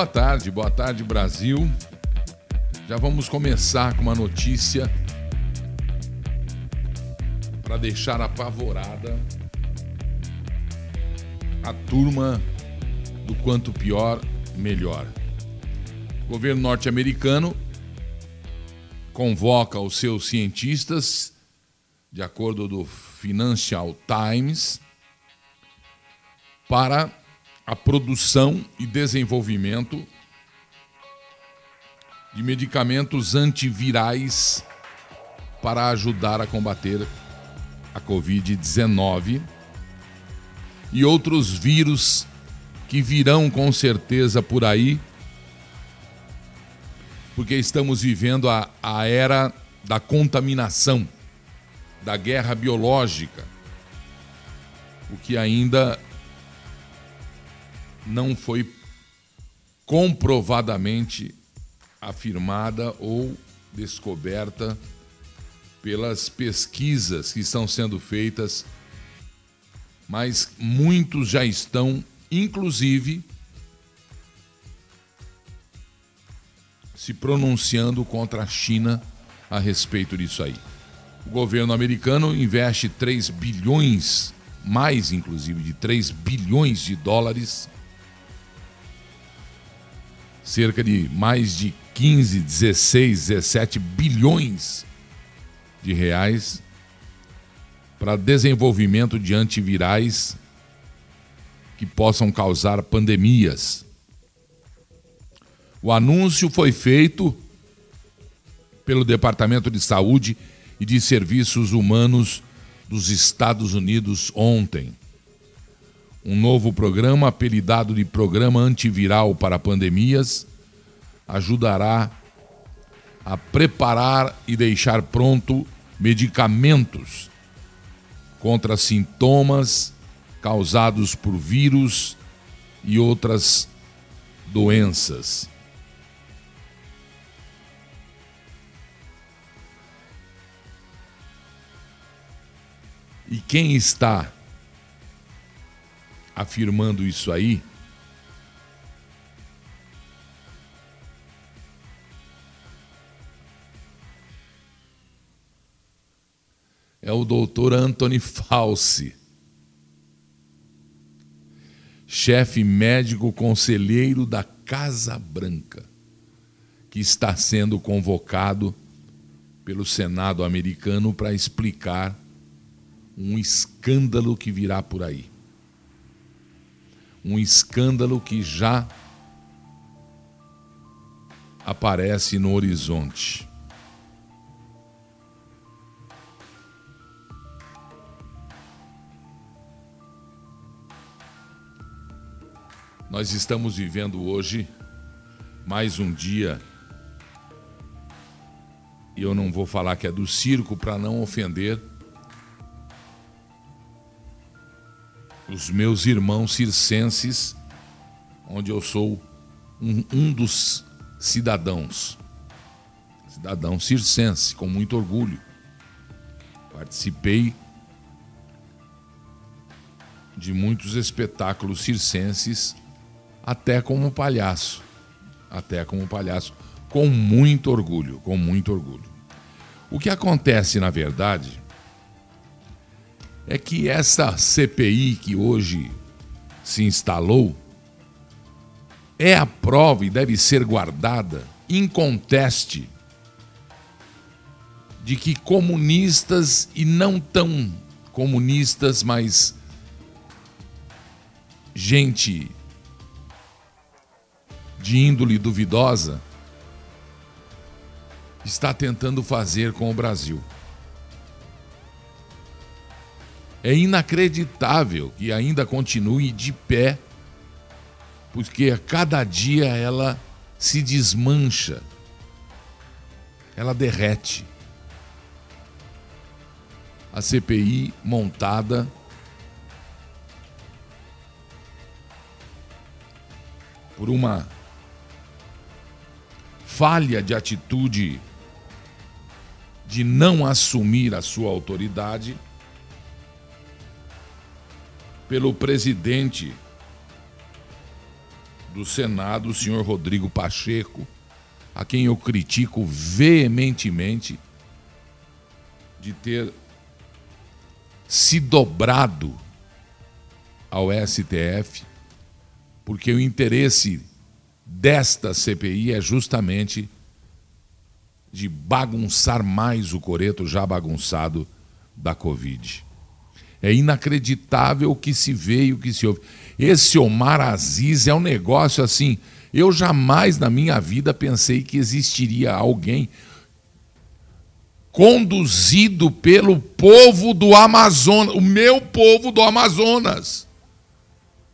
boa tarde, boa tarde Brasil. Já vamos começar com uma notícia para deixar apavorada a turma do quanto pior, melhor. O governo norte-americano convoca os seus cientistas, de acordo do Financial Times, para a produção e desenvolvimento de medicamentos antivirais para ajudar a combater a Covid-19 e outros vírus que virão com certeza por aí, porque estamos vivendo a, a era da contaminação, da guerra biológica, o que ainda não foi comprovadamente afirmada ou descoberta pelas pesquisas que estão sendo feitas, mas muitos já estão, inclusive, se pronunciando contra a China a respeito disso aí. O governo americano investe 3 bilhões, mais inclusive de 3 bilhões de dólares cerca de mais de 15, 16, 17 bilhões de reais para desenvolvimento de antivirais que possam causar pandemias. O anúncio foi feito pelo Departamento de Saúde e de Serviços Humanos dos Estados Unidos ontem um novo programa apelidado de Programa Antiviral para Pandemias ajudará a preparar e deixar pronto medicamentos contra sintomas causados por vírus e outras doenças. E quem está afirmando isso aí, é o doutor Anthony Fauci, chefe médico conselheiro da Casa Branca, que está sendo convocado pelo Senado americano para explicar um escândalo que virá por aí um escândalo que já aparece no horizonte. Nós estamos vivendo hoje mais um dia, e eu não vou falar que é do circo para não ofender os meus irmãos circenses, onde eu sou um, um dos cidadãos. Cidadão circense, com muito orgulho. Participei de muitos espetáculos circenses, até como palhaço. Até como palhaço, com muito orgulho, com muito orgulho. O que acontece, na verdade, é que essa CPI que hoje se instalou é a prova e deve ser guardada inconteste de que comunistas e não tão comunistas, mas gente de índole duvidosa está tentando fazer com o Brasil. É inacreditável que ainda continue de pé, porque a cada dia ela se desmancha, ela derrete. A CPI montada por uma falha de atitude de não assumir a sua autoridade pelo presidente do Senado, o senhor Rodrigo Pacheco, a quem eu critico veementemente de ter se dobrado ao STF, porque o interesse desta CPI é justamente de bagunçar mais o coreto já bagunçado da Covid. É inacreditável o que se vê e o que se ouve. Esse Omar Aziz é um negócio assim. Eu jamais na minha vida pensei que existiria alguém conduzido pelo povo do Amazonas, o meu povo do Amazonas,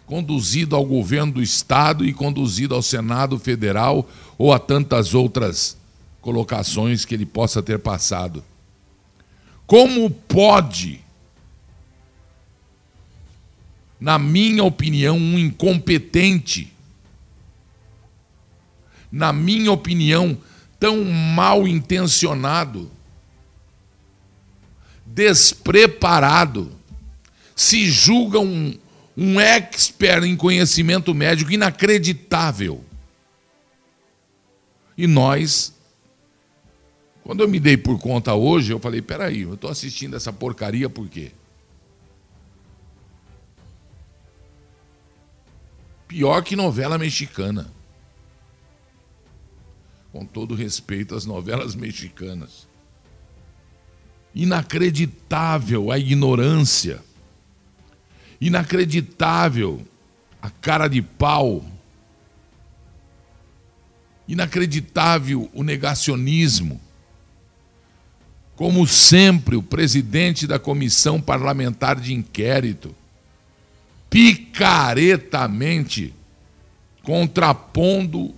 conduzido ao governo do estado e conduzido ao Senado Federal ou a tantas outras colocações que ele possa ter passado. Como pode, na minha opinião, um incompetente, na minha opinião, tão mal intencionado, despreparado, se julga um, um expert em conhecimento médico inacreditável. E nós, quando eu me dei por conta hoje, eu falei: peraí, eu estou assistindo essa porcaria por quê? Pior que novela mexicana. Com todo respeito às novelas mexicanas. Inacreditável a ignorância. Inacreditável a cara de pau. Inacreditável o negacionismo. Como sempre, o presidente da comissão parlamentar de inquérito, picaretamente contrapondo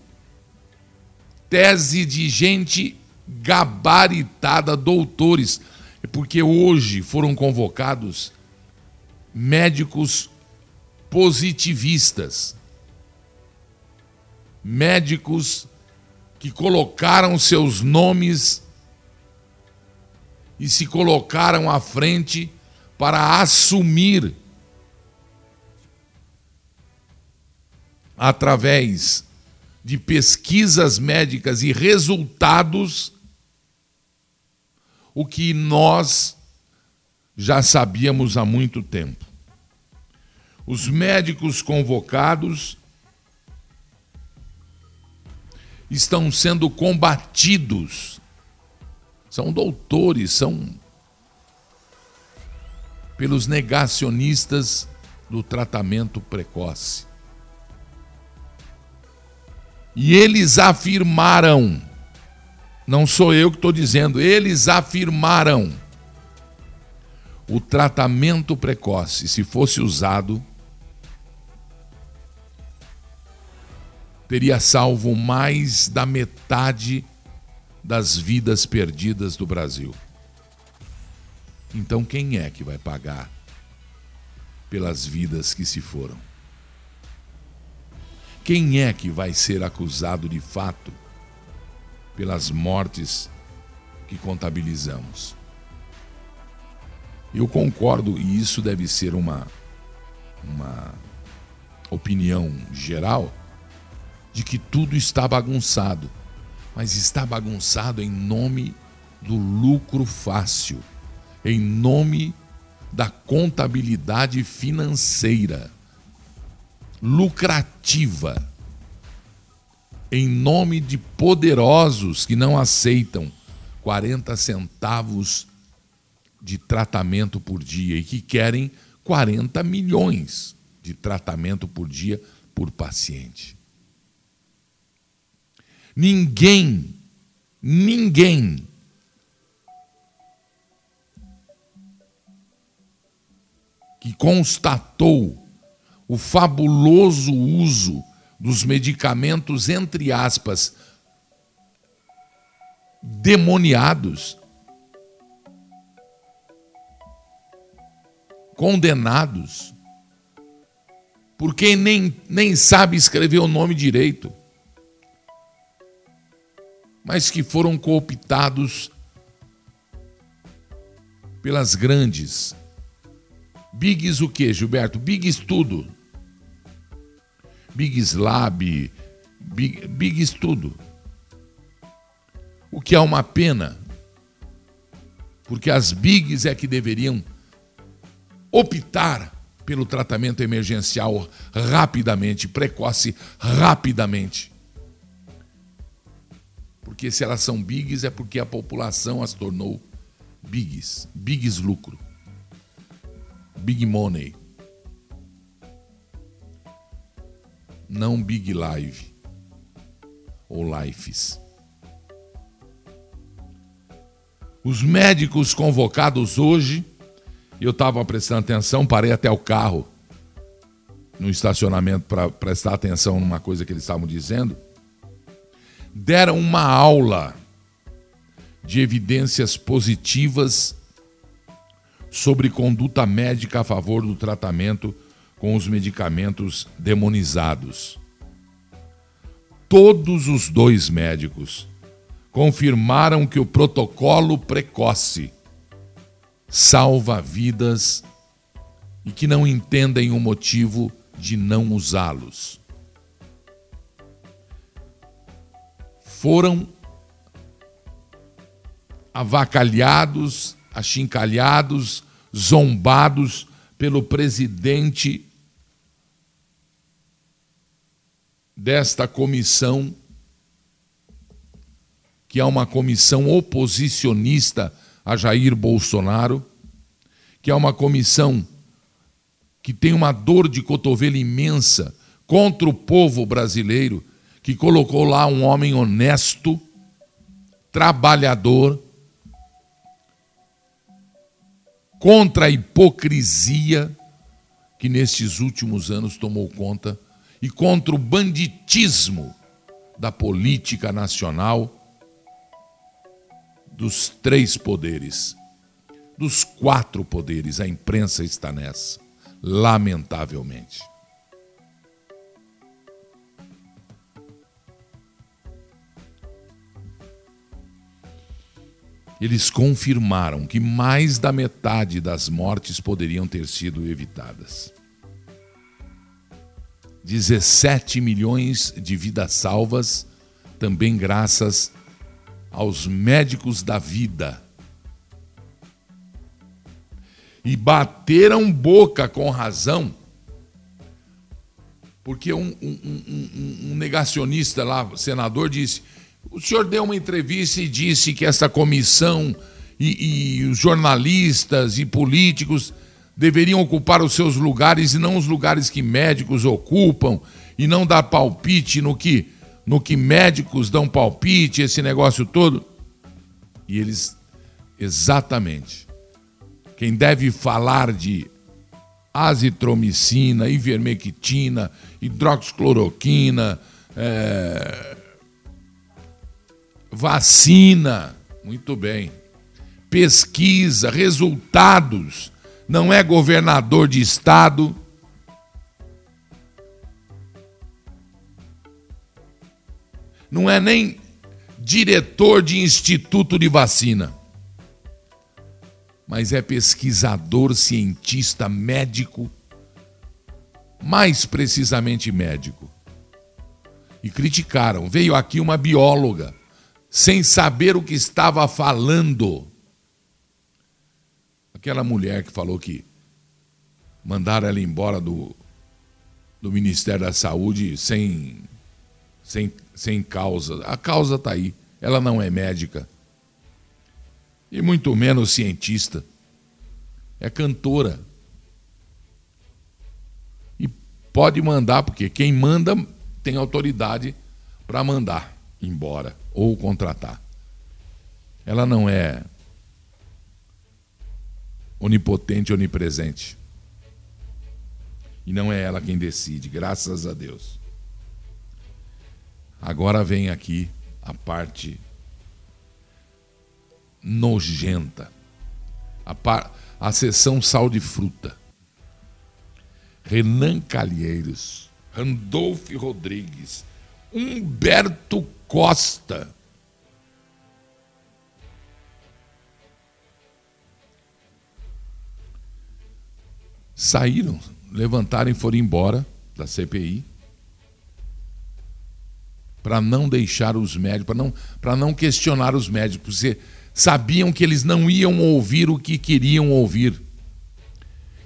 tese de gente gabaritada, doutores. É porque hoje foram convocados médicos positivistas, médicos que colocaram seus nomes e se colocaram à frente para assumir, através de pesquisas médicas e resultados, o que nós já sabíamos há muito tempo. Os médicos convocados estão sendo combatidos. São doutores, são pelos negacionistas do tratamento precoce. E eles afirmaram não sou eu que estou dizendo, eles afirmaram. O tratamento precoce, se fosse usado, teria salvo mais da metade das vidas perdidas do Brasil. Então, quem é que vai pagar pelas vidas que se foram? Quem é que vai ser acusado de fato? pelas mortes que contabilizamos. Eu concordo, e isso deve ser uma, uma opinião geral, de que tudo está bagunçado, mas está bagunçado em nome do lucro fácil, em nome da contabilidade financeira lucrativa em nome de poderosos que não aceitam 40 centavos de tratamento por dia e que querem 40 milhões de tratamento por dia por paciente. Ninguém, ninguém que constatou o fabuloso uso dos medicamentos, entre aspas, demoniados, condenados, porque nem, nem sabe escrever o nome direito, mas que foram cooptados pelas grandes. Bigs o que, Gilberto? Bigs tudo Bigs Lab, Big, Bigs tudo. O que é uma pena, porque as Bigs é que deveriam optar pelo tratamento emergencial rapidamente, precoce, rapidamente. Porque se elas são bigs é porque a população as tornou bigs, bigs lucro, big money. Não big live ou lives. Os médicos convocados hoje eu estava prestando atenção, parei até o carro no estacionamento para prestar atenção numa coisa que eles estavam dizendo. Deram uma aula de evidências positivas sobre conduta médica a favor do tratamento com os medicamentos demonizados. Todos os dois médicos confirmaram que o protocolo precoce salva vidas e que não entendem o motivo de não usá-los. Foram avacalhados, achincalhados, zombados pelo presidente desta comissão, que é uma comissão oposicionista a Jair Bolsonaro, que é uma comissão que tem uma dor de cotovelo imensa contra o povo brasileiro, que colocou lá um homem honesto, trabalhador, contra a hipocrisia que nestes últimos anos tomou conta e contra o banditismo da política nacional dos três poderes, dos quatro poderes, a imprensa está nessa, lamentavelmente. Eles confirmaram que mais da metade das mortes poderiam ter sido evitadas. 17 milhões de vidas salvas, também graças aos médicos da vida. E bateram boca com razão, porque um, um, um, um negacionista lá, senador, disse: o senhor deu uma entrevista e disse que essa comissão e, e os jornalistas e políticos deveriam ocupar os seus lugares e não os lugares que médicos ocupam e não dar palpite no que no que médicos dão palpite, esse negócio todo. E eles, exatamente, quem deve falar de azitromicina, ivermectina, hidroxicloroquina, é, vacina, muito bem, pesquisa, resultados, não é governador de estado não é nem diretor de instituto de vacina, mas é pesquisador, cientista, médico, mais precisamente médico. E criticaram. Veio aqui uma bióloga, sem saber o que estava falando. Aquela mulher que falou que mandaram ela embora do, do Ministério da Saúde sem, sem sem causa. A causa está aí. Ela não é médica. E muito menos cientista. É cantora. E pode mandar, porque quem manda tem autoridade para mandar embora ou contratar. Ela não é onipotente, onipresente. E não é ela quem decide, graças a Deus. Agora vem aqui a parte nojenta. A, par... a sessão sal de fruta. Renan Calheiros, Randolph Rodrigues, Humberto Costa. Saíram, levantaram e foram embora da CPI para não deixar os médicos, para não, não questionar os médicos, porque sabiam que eles não iam ouvir o que queriam ouvir.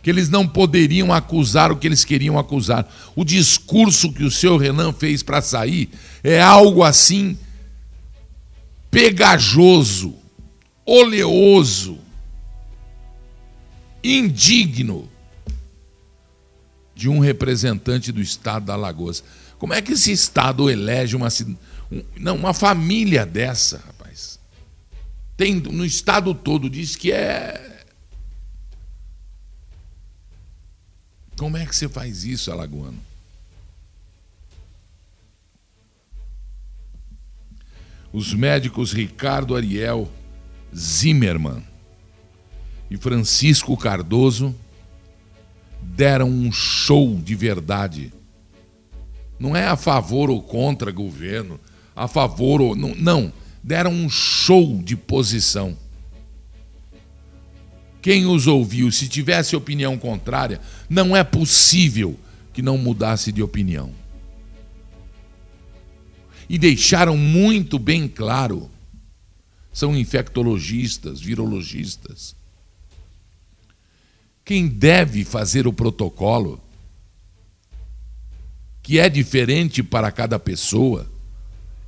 Que eles não poderiam acusar o que eles queriam acusar. O discurso que o senhor Renan fez para sair é algo assim pegajoso, oleoso, indigno de um representante do estado da Alagoas. Como é que esse estado elege uma não, uma família dessa, rapaz? Tem no estado todo diz que é Como é que você faz isso, alagoano? Os médicos Ricardo Ariel Zimmermann e Francisco Cardoso deram um show de verdade não é a favor ou contra governo, a favor ou. Não, não. Deram um show de posição. Quem os ouviu, se tivesse opinião contrária, não é possível que não mudasse de opinião. E deixaram muito bem claro: são infectologistas, virologistas. Quem deve fazer o protocolo que é diferente para cada pessoa,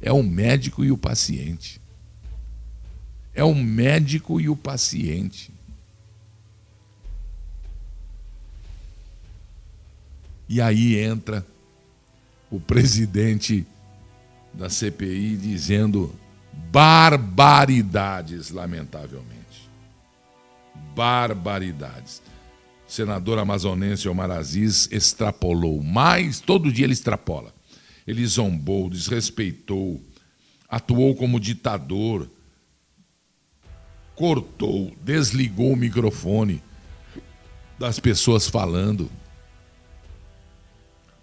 é o médico e o paciente. É o médico e o paciente. E aí entra o presidente da CPI dizendo barbaridades, lamentavelmente. Barbaridades senador amazonense Omar Aziz extrapolou, mas todo dia ele extrapola. Ele zombou, desrespeitou, atuou como ditador, cortou, desligou o microfone das pessoas falando.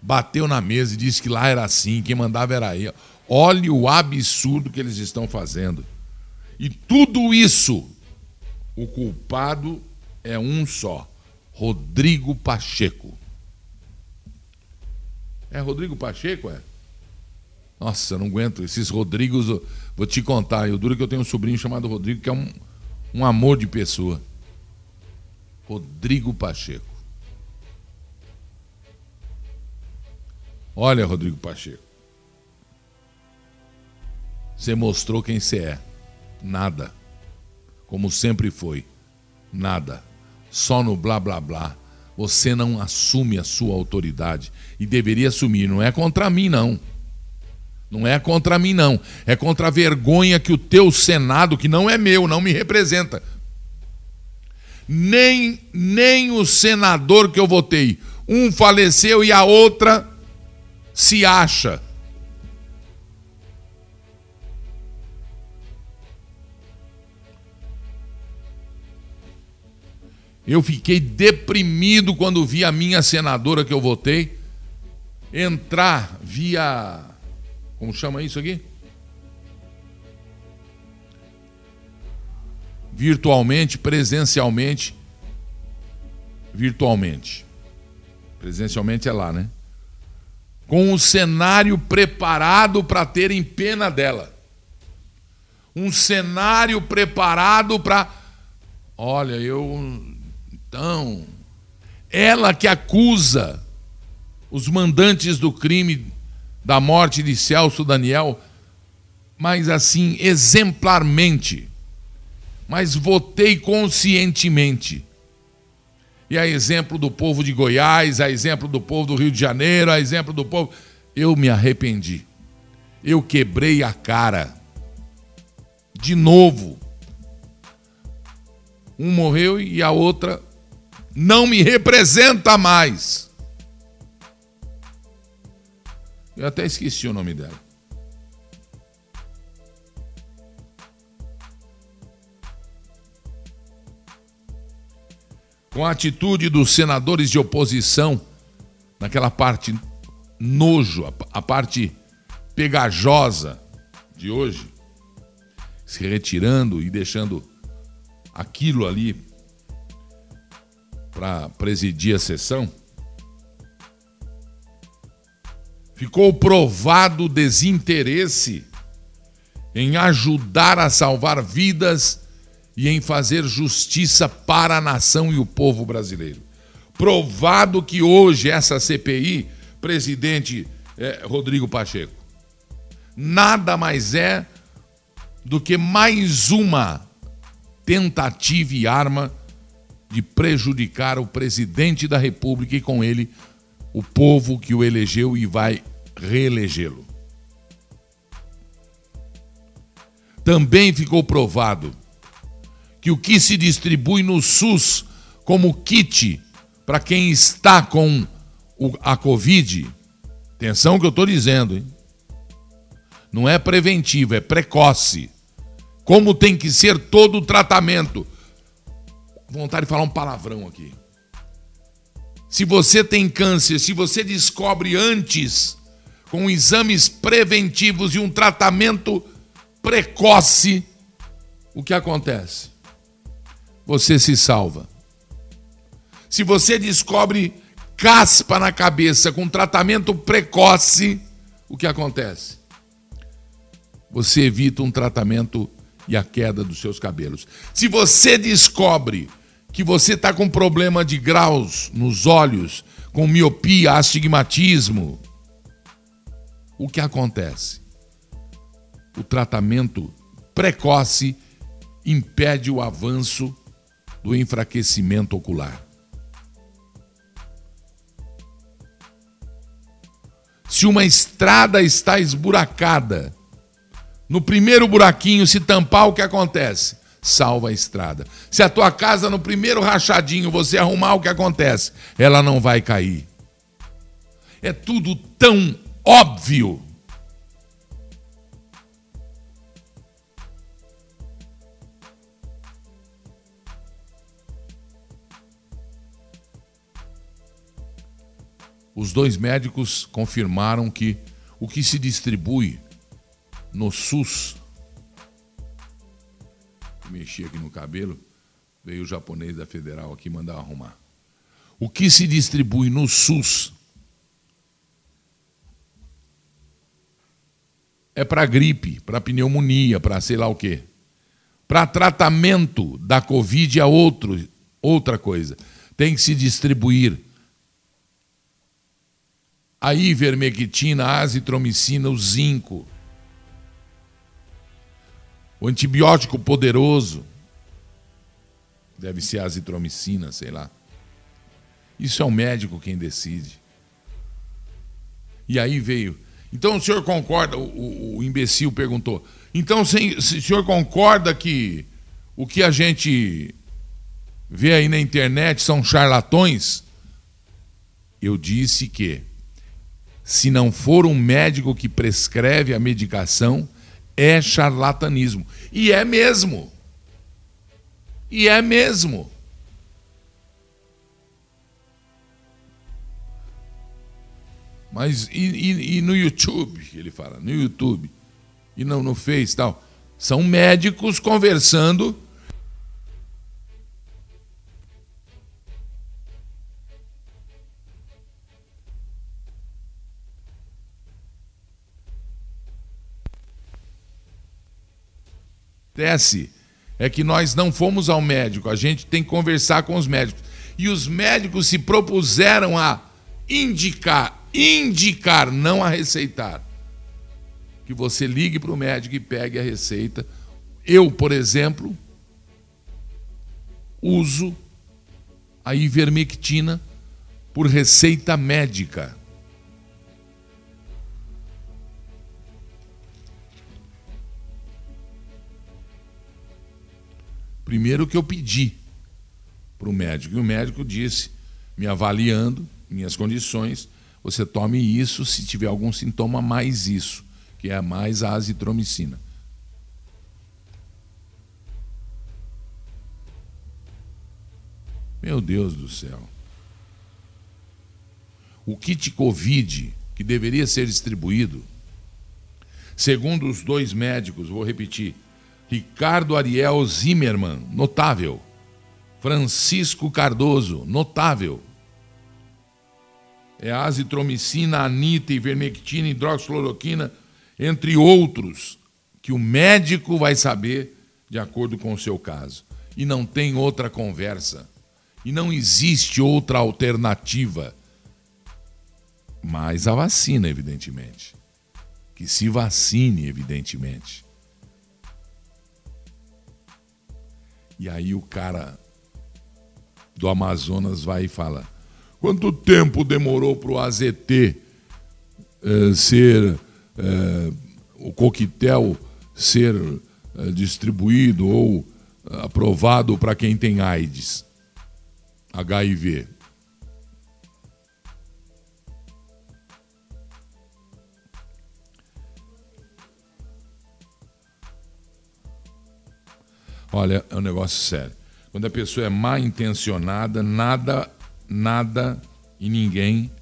Bateu na mesa e disse que lá era assim, quem mandava era ele. Olhe o absurdo que eles estão fazendo. E tudo isso, o culpado é um só Rodrigo Pacheco. É Rodrigo Pacheco, é? Nossa, eu não aguento. Esses Rodrigos, vou te contar. Eu duro que eu tenho um sobrinho chamado Rodrigo, que é um, um amor de pessoa. Rodrigo Pacheco. Olha, Rodrigo Pacheco. Você mostrou quem você é. Nada. Como sempre foi. Nada só no blá blá blá. Você não assume a sua autoridade e deveria assumir. Não é contra mim, não. Não é contra mim, não. É contra a vergonha que o teu Senado, que não é meu, não me representa. Nem, nem o senador que eu votei. Um faleceu e a outra se acha. Eu fiquei deprimido quando vi a minha senadora que eu votei entrar via. Como chama isso aqui? Virtualmente, presencialmente. Virtualmente. Presencialmente é lá, né? Com o cenário preparado para terem pena dela. Um cenário preparado para. Olha, eu então, ela que acusa os mandantes do crime da morte de Celso Daniel, mas assim, exemplarmente. Mas votei conscientemente. E a exemplo do povo de Goiás, a exemplo do povo do Rio de Janeiro, a exemplo do povo. Eu me arrependi. Eu quebrei a cara. De novo. Um morreu e a outra não me representa mais. Eu até esqueci o nome dela. Com a atitude dos senadores de oposição, naquela parte nojo, a parte pegajosa de hoje, se retirando e deixando aquilo ali para presidir a sessão, ficou provado o desinteresse em ajudar a salvar vidas e em fazer justiça para a nação e o povo brasileiro. Provado que hoje essa CPI, presidente é, Rodrigo Pacheco, nada mais é do que mais uma tentativa e arma de prejudicar o presidente da República e com ele o povo que o elegeu e vai reelegê-lo. Também ficou provado que o que se distribui no SUS como kit para quem está com a Covid, atenção que eu estou dizendo, hein? não é preventivo, é precoce. Como tem que ser todo o tratamento. Vontade de falar um palavrão aqui. Se você tem câncer, se você descobre antes, com exames preventivos e um tratamento precoce, o que acontece? Você se salva. Se você descobre caspa na cabeça com tratamento precoce, o que acontece? Você evita um tratamento e a queda dos seus cabelos. Se você descobre que você está com problema de graus nos olhos, com miopia, astigmatismo, o que acontece? O tratamento precoce impede o avanço do enfraquecimento ocular. Se uma estrada está esburacada, no primeiro buraquinho, se tampar, o que acontece? Salva a estrada. Se a tua casa, no primeiro rachadinho, você arrumar, o que acontece? Ela não vai cair. É tudo tão óbvio. Os dois médicos confirmaram que o que se distribui no SUS. Mexi aqui no cabelo, veio o japonês da Federal aqui mandar arrumar. O que se distribui no SUS é para gripe, para pneumonia, para sei lá o quê. Para tratamento da Covid é outro, outra coisa. Tem que se distribuir a ivermectina, a azitromicina, o zinco o antibiótico poderoso deve ser azitromicina, sei lá. Isso é o médico quem decide. E aí veio. Então o senhor concorda? O, o, o imbecil perguntou. Então se, se o senhor concorda que o que a gente vê aí na internet são charlatões? Eu disse que se não for um médico que prescreve a medicação, é charlatanismo. E é mesmo. E é mesmo. Mas e, e, e, no YouTube, ele fala, no YouTube, e não no Face tal. São médicos conversando acontece é que nós não fomos ao médico, a gente tem que conversar com os médicos. E os médicos se propuseram a indicar, indicar, não a receitar. Que você ligue para o médico e pegue a receita. Eu, por exemplo, uso a ivermectina por receita médica. Primeiro que eu pedi para o médico, e o médico disse, me avaliando, minhas condições, você tome isso, se tiver algum sintoma, mais isso, que é mais a azitromicina. Meu Deus do céu. O kit Covid que deveria ser distribuído, segundo os dois médicos, vou repetir, Ricardo Ariel Zimmermann, notável. Francisco Cardoso, notável. é azitromicina, anita, ivermectina, hidroxicloroquina, entre outros, que o médico vai saber de acordo com o seu caso. E não tem outra conversa. E não existe outra alternativa. Mas a vacina, evidentemente. Que se vacine, evidentemente. E aí o cara do Amazonas vai e fala: quanto tempo demorou para o AZT eh, ser eh, o coquetel ser eh, distribuído ou aprovado para quem tem AIDS, HIV? Olha, é um negócio sério. Quando a pessoa é mal intencionada, nada, nada e ninguém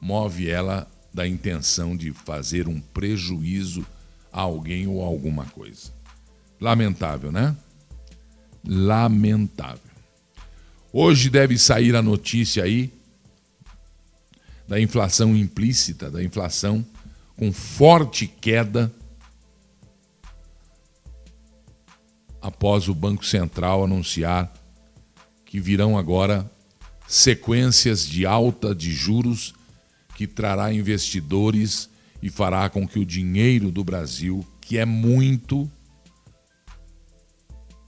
move ela da intenção de fazer um prejuízo a alguém ou a alguma coisa. Lamentável, né? Lamentável. Hoje deve sair a notícia aí da inflação implícita, da inflação com forte queda após o Banco Central anunciar que virão agora sequências de alta de juros que trará investidores e fará com que o dinheiro do Brasil, que é muito,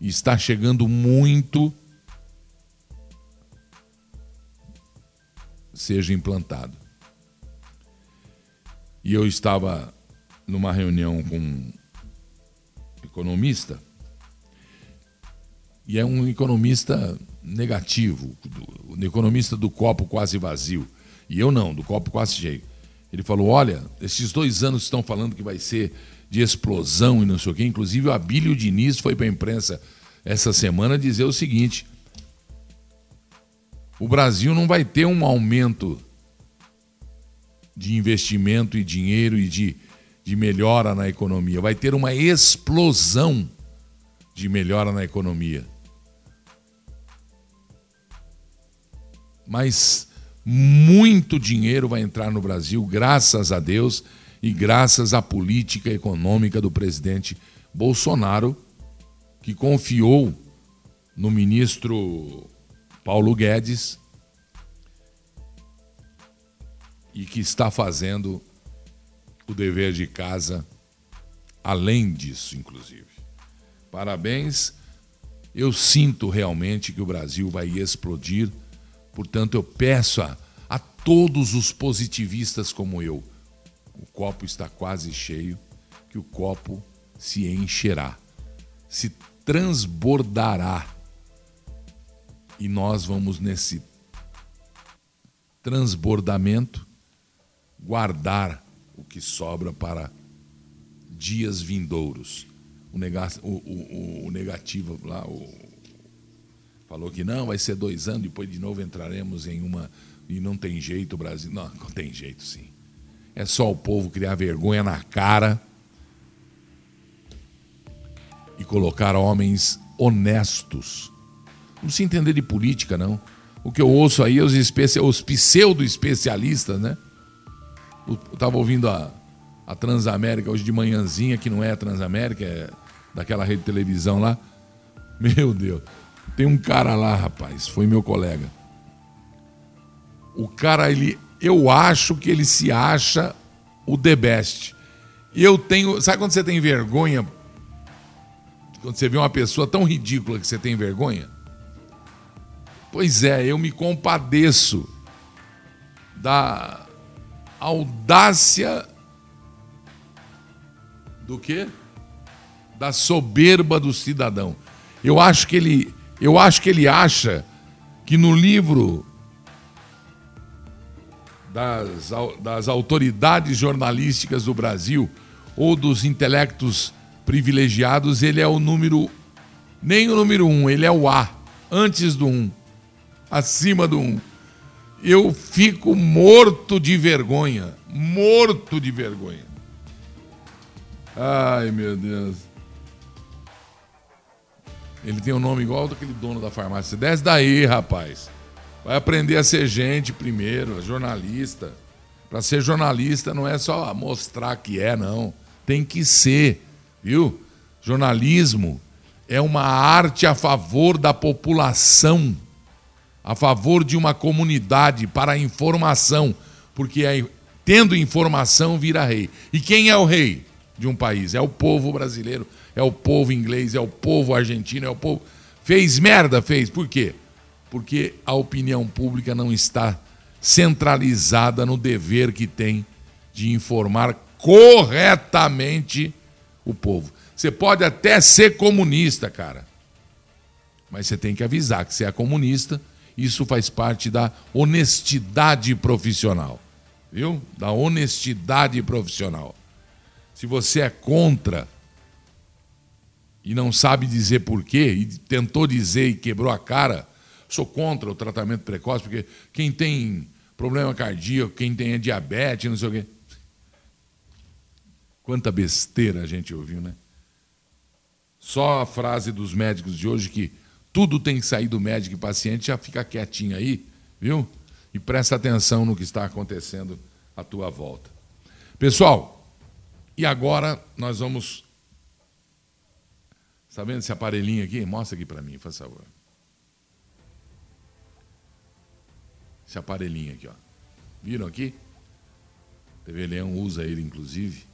está chegando muito, seja implantado. E eu estava numa reunião com um economista e é um economista negativo, um economista do copo quase vazio. E eu não, do copo quase cheio. Ele falou: olha, esses dois anos estão falando que vai ser de explosão e não sei o quê. Inclusive, o Abílio Diniz foi para a imprensa essa semana dizer o seguinte: o Brasil não vai ter um aumento de investimento e dinheiro e de, de melhora na economia, vai ter uma explosão de melhora na economia. Mas muito dinheiro vai entrar no Brasil, graças a Deus e graças à política econômica do presidente Bolsonaro, que confiou no ministro Paulo Guedes e que está fazendo o dever de casa além disso, inclusive. Parabéns. Eu sinto realmente que o Brasil vai explodir Portanto, eu peço a, a todos os positivistas como eu: o copo está quase cheio, que o copo se encherá, se transbordará. E nós vamos nesse transbordamento guardar o que sobra para dias vindouros. O, negativo lá, o, falou que não, vai ser dois anos, depois de novo entraremos em uma. E não tem jeito, o Brasil. Não, não tem jeito sim. É só o povo criar vergonha na cara e colocar homens honestos. Não se entender de política, não. O que eu ouço aí é os, especi... os pseudo-especialistas, né? Eu estava ouvindo a, a Transamérica hoje de manhãzinha, que não é a Transamérica, é daquela rede de televisão lá. Meu Deus. Tem um cara lá, rapaz, foi meu colega. O cara, ele, eu acho que ele se acha o the best. E eu tenho, sabe quando você tem vergonha? Quando você vê uma pessoa tão ridícula que você tem vergonha? Pois é, eu me compadeço da audácia do quê? Da soberba do cidadão. Eu acho que ele eu acho que ele acha que no livro das, das autoridades jornalísticas do Brasil ou dos intelectos privilegiados, ele é o número. Nem o número um, ele é o A, antes do um, acima do um. Eu fico morto de vergonha, morto de vergonha. Ai, meu Deus. Ele tem um nome igual daquele dono da farmácia. Desce daí, rapaz. Vai aprender a ser gente primeiro, jornalista. Para ser jornalista não é só mostrar que é, não. Tem que ser, viu? Jornalismo é uma arte a favor da população, a favor de uma comunidade, para a informação, porque tendo informação vira rei. E quem é o rei de um país? É o povo brasileiro, é o povo inglês, é o povo argentino, é o povo. Fez merda? Fez. Por quê? Porque a opinião pública não está centralizada no dever que tem de informar corretamente o povo. Você pode até ser comunista, cara. Mas você tem que avisar que você é comunista. Isso faz parte da honestidade profissional. Viu? Da honestidade profissional. Se você é contra e não sabe dizer por quê, e tentou dizer e quebrou a cara, sou contra o tratamento precoce, porque quem tem problema cardíaco, quem tem diabetes, não sei o quê. Quanta besteira a gente ouviu, né? Só a frase dos médicos de hoje que tudo tem que sair do médico e paciente, já fica quietinho aí, viu? E presta atenção no que está acontecendo à tua volta. Pessoal, e agora nós vamos. Está vendo esse aparelhinho aqui? Mostra aqui para mim, faz favor. Esse aparelhinho aqui, ó. Viram aqui? TV Leão usa ele, inclusive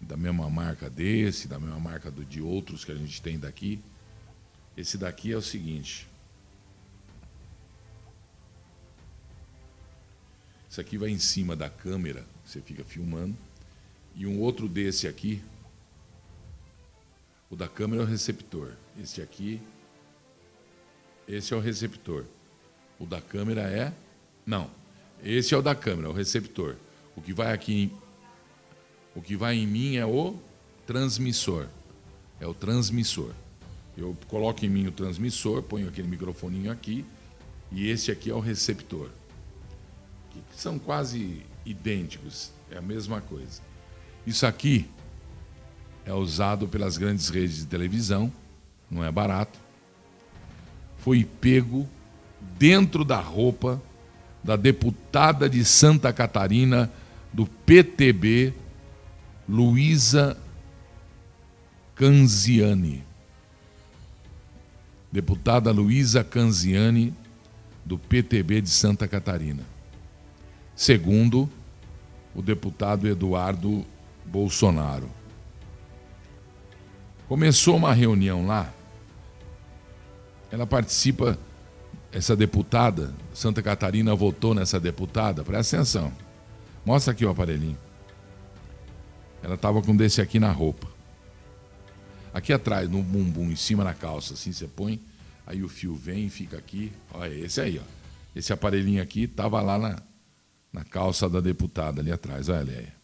da mesma marca desse, da mesma marca do, de outros que a gente tem daqui. Esse daqui é o seguinte. Isso aqui vai em cima da câmera, você fica filmando. E um outro desse aqui, o da câmera é o receptor. Este aqui, esse é o receptor. O da câmera é. Não, esse é o da câmera, o receptor. O que vai aqui o que vai em mim é o transmissor. É o transmissor. Eu coloco em mim o transmissor, ponho aquele microfoninho aqui, e esse aqui é o receptor. Que são quase idênticos, é a mesma coisa. Isso aqui é usado pelas grandes redes de televisão, não é barato. Foi pego dentro da roupa da deputada de Santa Catarina do PTB, Luísa Canziani. Deputada Luísa Canziani, do PTB de Santa Catarina. Segundo, o deputado Eduardo Bolsonaro. Começou uma reunião lá. Ela participa, essa deputada, Santa Catarina votou nessa deputada, presta atenção. Mostra aqui o aparelhinho. Ela estava com desse aqui na roupa. Aqui atrás, no bumbum, em cima na calça, assim você põe, aí o fio vem e fica aqui. Olha, esse aí, ó. Esse aparelhinho aqui estava lá na, na calça da deputada ali atrás. Olha, Leia.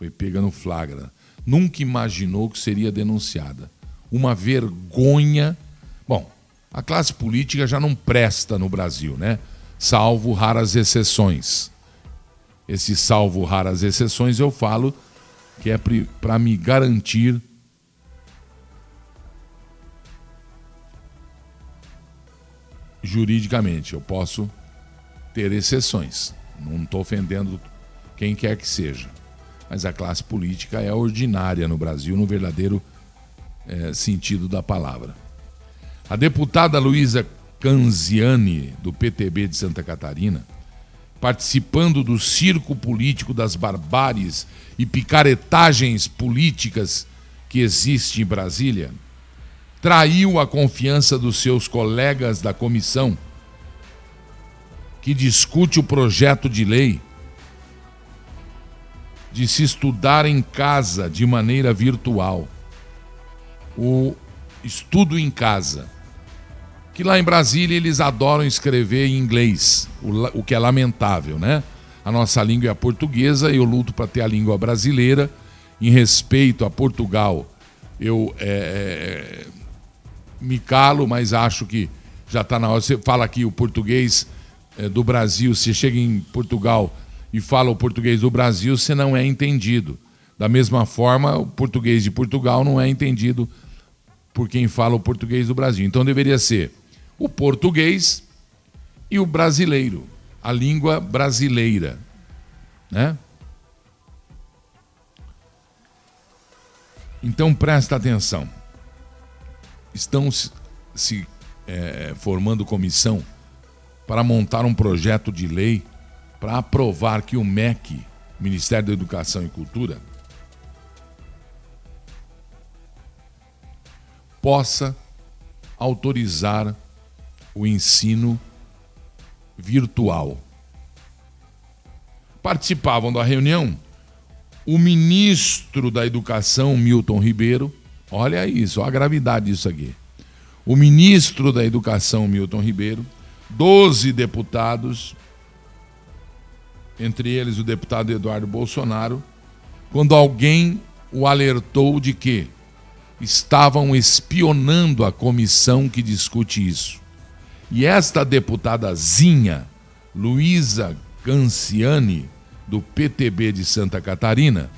Foi pega no flagra. Nunca imaginou que seria denunciada. Uma vergonha. Bom, a classe política já não presta no Brasil, né? Salvo raras exceções. Esse salvo raras exceções eu falo que é para me garantir juridicamente. Eu posso ter exceções. Não estou ofendendo quem quer que seja. Mas a classe política é ordinária no Brasil, no verdadeiro é, sentido da palavra. A deputada Luísa Canziani, do PTB de Santa Catarina, participando do circo político das barbáries e picaretagens políticas que existe em Brasília, traiu a confiança dos seus colegas da comissão que discute o projeto de lei de se estudar em casa de maneira virtual. O estudo em casa que lá em Brasília eles adoram escrever em inglês, o, que é lamentável, né? A nossa língua é a portuguesa, eu luto para ter a língua brasileira. Em respeito a Portugal, eu é, é, me calo, mas acho que já está na hora. Você fala aqui o português é, do Brasil, você chega em Portugal e fala o português do Brasil, você não é entendido. Da mesma forma, o português de Portugal não é entendido por quem fala o português do Brasil. Então deveria ser o português e o brasileiro, a língua brasileira, né? Então presta atenção. Estão se, é, formando comissão para montar um projeto de lei para aprovar que o MEC, Ministério da Educação e Cultura, possa autorizar o ensino virtual. Participavam da reunião o ministro da Educação, Milton Ribeiro, olha isso, olha a gravidade disso aqui. O ministro da Educação, Milton Ribeiro, 12 deputados, entre eles o deputado Eduardo Bolsonaro, quando alguém o alertou de que estavam espionando a comissão que discute isso. E esta deputadazinha, Luísa Canciani, do PTB de Santa Catarina,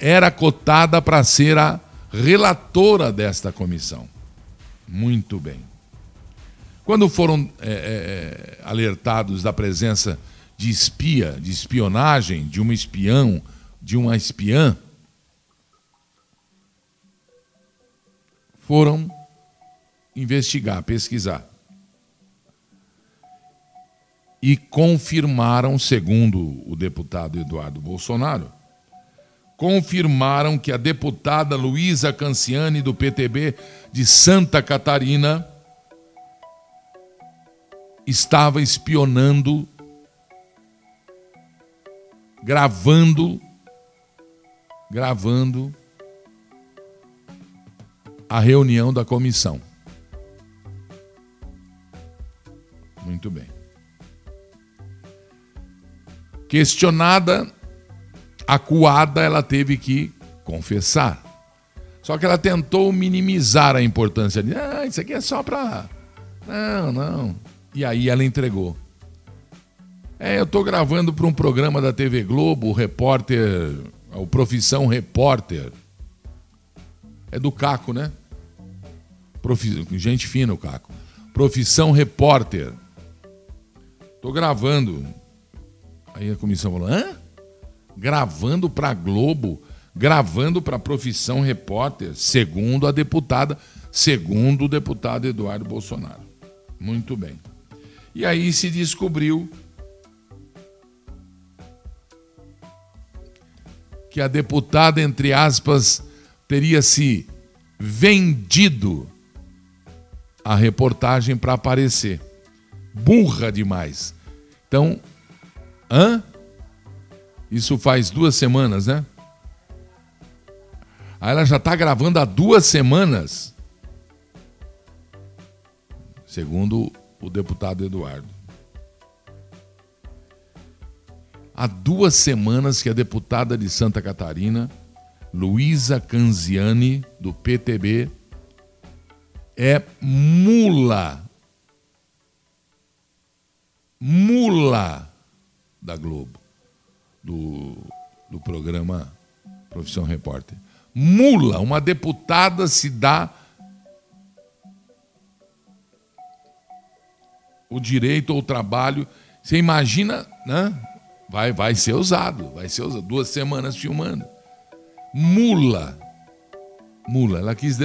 era cotada para ser a relatora desta comissão. Muito bem. Quando foram é, é, alertados da presença de espia, de espionagem, de uma espião, de uma espiã, foram investigar, pesquisar. E confirmaram, segundo o deputado Eduardo Bolsonaro, confirmaram que a deputada Luísa Canciani, do PTB de Santa Catarina, estava espionando, gravando, gravando a reunião da comissão. Muito bem. Questionada, acuada, ela teve que confessar. Só que ela tentou minimizar a importância de, ah, isso aqui é só para. Não, não. E aí ela entregou. É, eu estou gravando para um programa da TV Globo, o repórter, o Profissão Repórter. É do Caco, né? Profi... Gente fina o Caco. Profissão repórter. Tô gravando. Aí a comissão falou: hã? Gravando para Globo, gravando para Profissão Repórter, segundo a deputada, segundo o deputado Eduardo Bolsonaro. Muito bem. E aí se descobriu que a deputada, entre aspas, teria se vendido a reportagem para aparecer. Burra demais. Então, hã? Isso faz duas semanas, né? Aí ela já está gravando há duas semanas. Segundo o deputado Eduardo. Há duas semanas que a deputada de Santa Catarina, Luísa Canziani, do PTB, é mula. Mula da Globo, do, do programa Profissão Repórter. Mula, uma deputada se dá o direito ou o trabalho. Você imagina, né? Vai, vai ser usado, vai ser usado. Duas semanas filmando. Mula. Mula. Ela quis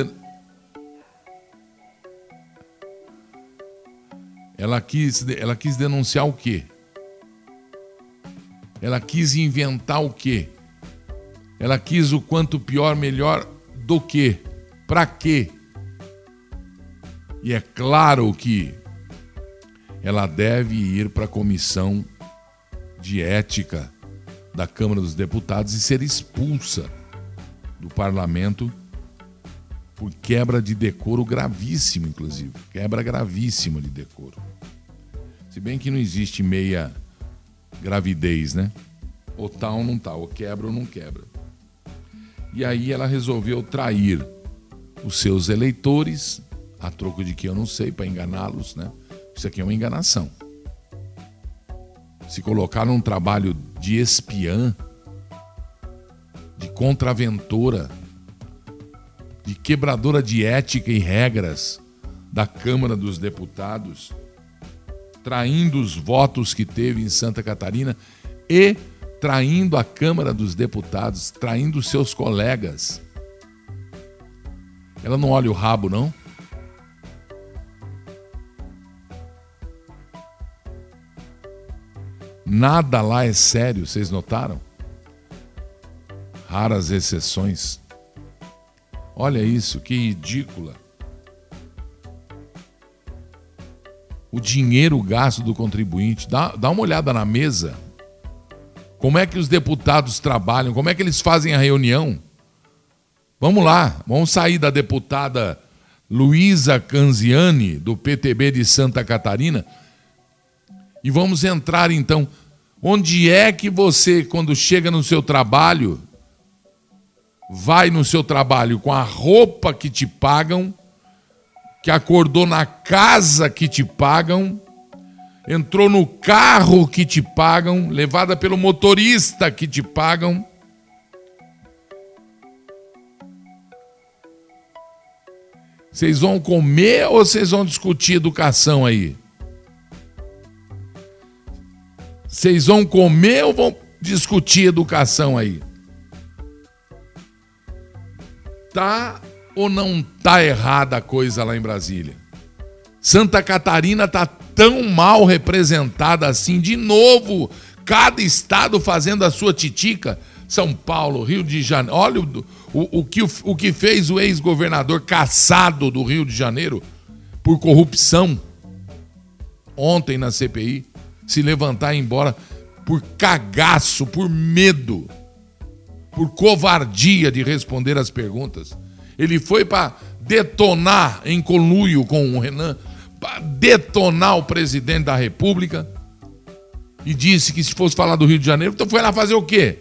Ela quis, ela quis denunciar o quê? Ela quis inventar o quê? Ela quis o quanto pior, melhor do que? Para quê? E é claro que ela deve ir para a comissão de ética da Câmara dos Deputados e ser expulsa do parlamento por quebra de decoro gravíssimo, inclusive. Quebra gravíssima de decoro. Se bem que não existe meia gravidez, né? Ou tal ou não tá, ou quebra ou não quebra. E aí ela resolveu trair os seus eleitores, a troco de que eu não sei, para enganá-los, né? Isso aqui é uma enganação. Se colocar num trabalho de espiã, de contraventora, de quebradora de ética e regras da Câmara dos Deputados, traindo os votos que teve em Santa Catarina e traindo a Câmara dos Deputados, traindo seus colegas. Ela não olha o rabo, não? Nada lá é sério, vocês notaram? Raras exceções. Olha isso, que ridícula. O dinheiro gasto do contribuinte. Dá, dá uma olhada na mesa. Como é que os deputados trabalham? Como é que eles fazem a reunião? Vamos lá, vamos sair da deputada Luísa Canziani, do PTB de Santa Catarina, e vamos entrar então. Onde é que você, quando chega no seu trabalho, vai no seu trabalho com a roupa que te pagam, que acordou na casa que te pagam, entrou no carro que te pagam, levada pelo motorista que te pagam. Vocês vão comer ou vocês vão discutir educação aí? Vocês vão comer ou vão discutir educação aí? Tá ou não tá errada a coisa lá em Brasília? Santa Catarina tá tão mal representada assim de novo, cada estado fazendo a sua titica. São Paulo, Rio de Janeiro. Olha o, o, o, que, o que fez o ex-governador caçado do Rio de Janeiro por corrupção ontem na CPI se levantar e ir embora por cagaço, por medo, por covardia de responder as perguntas. Ele foi para detonar em conluio com o Renan, para detonar o presidente da República e disse que se fosse falar do Rio de Janeiro, então foi lá fazer o quê?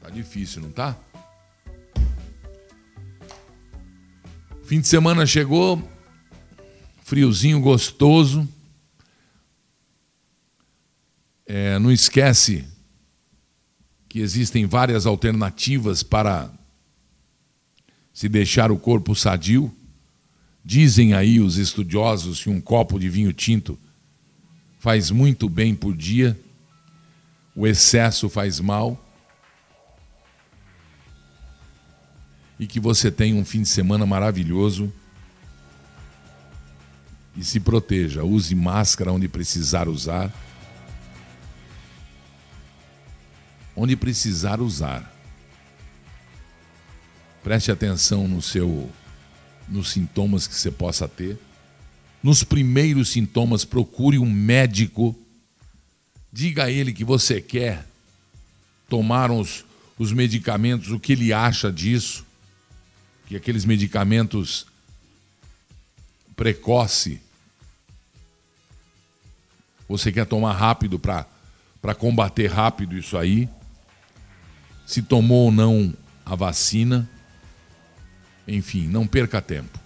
Tá difícil, não tá? Fim de semana chegou, friozinho gostoso. É, não esquece que existem várias alternativas para se deixar o corpo sadio. Dizem aí os estudiosos que um copo de vinho tinto faz muito bem por dia, o excesso faz mal. E que você tenha um fim de semana maravilhoso. E se proteja, use máscara onde precisar usar. Onde precisar usar. Preste atenção no seu nos sintomas que você possa ter. Nos primeiros sintomas, procure um médico. Diga a ele que você quer tomar os, os medicamentos, o que ele acha disso que aqueles medicamentos precoce você quer tomar rápido para combater rápido isso aí? Se tomou ou não a vacina? Enfim, não perca tempo.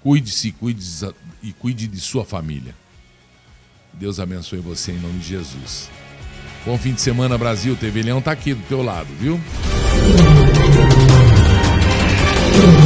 Cuide-se cuide e cuide de sua família. Deus abençoe você em nome de Jesus. Bom fim de semana, Brasil. TV Leão está aqui do teu lado, viu? Thank you.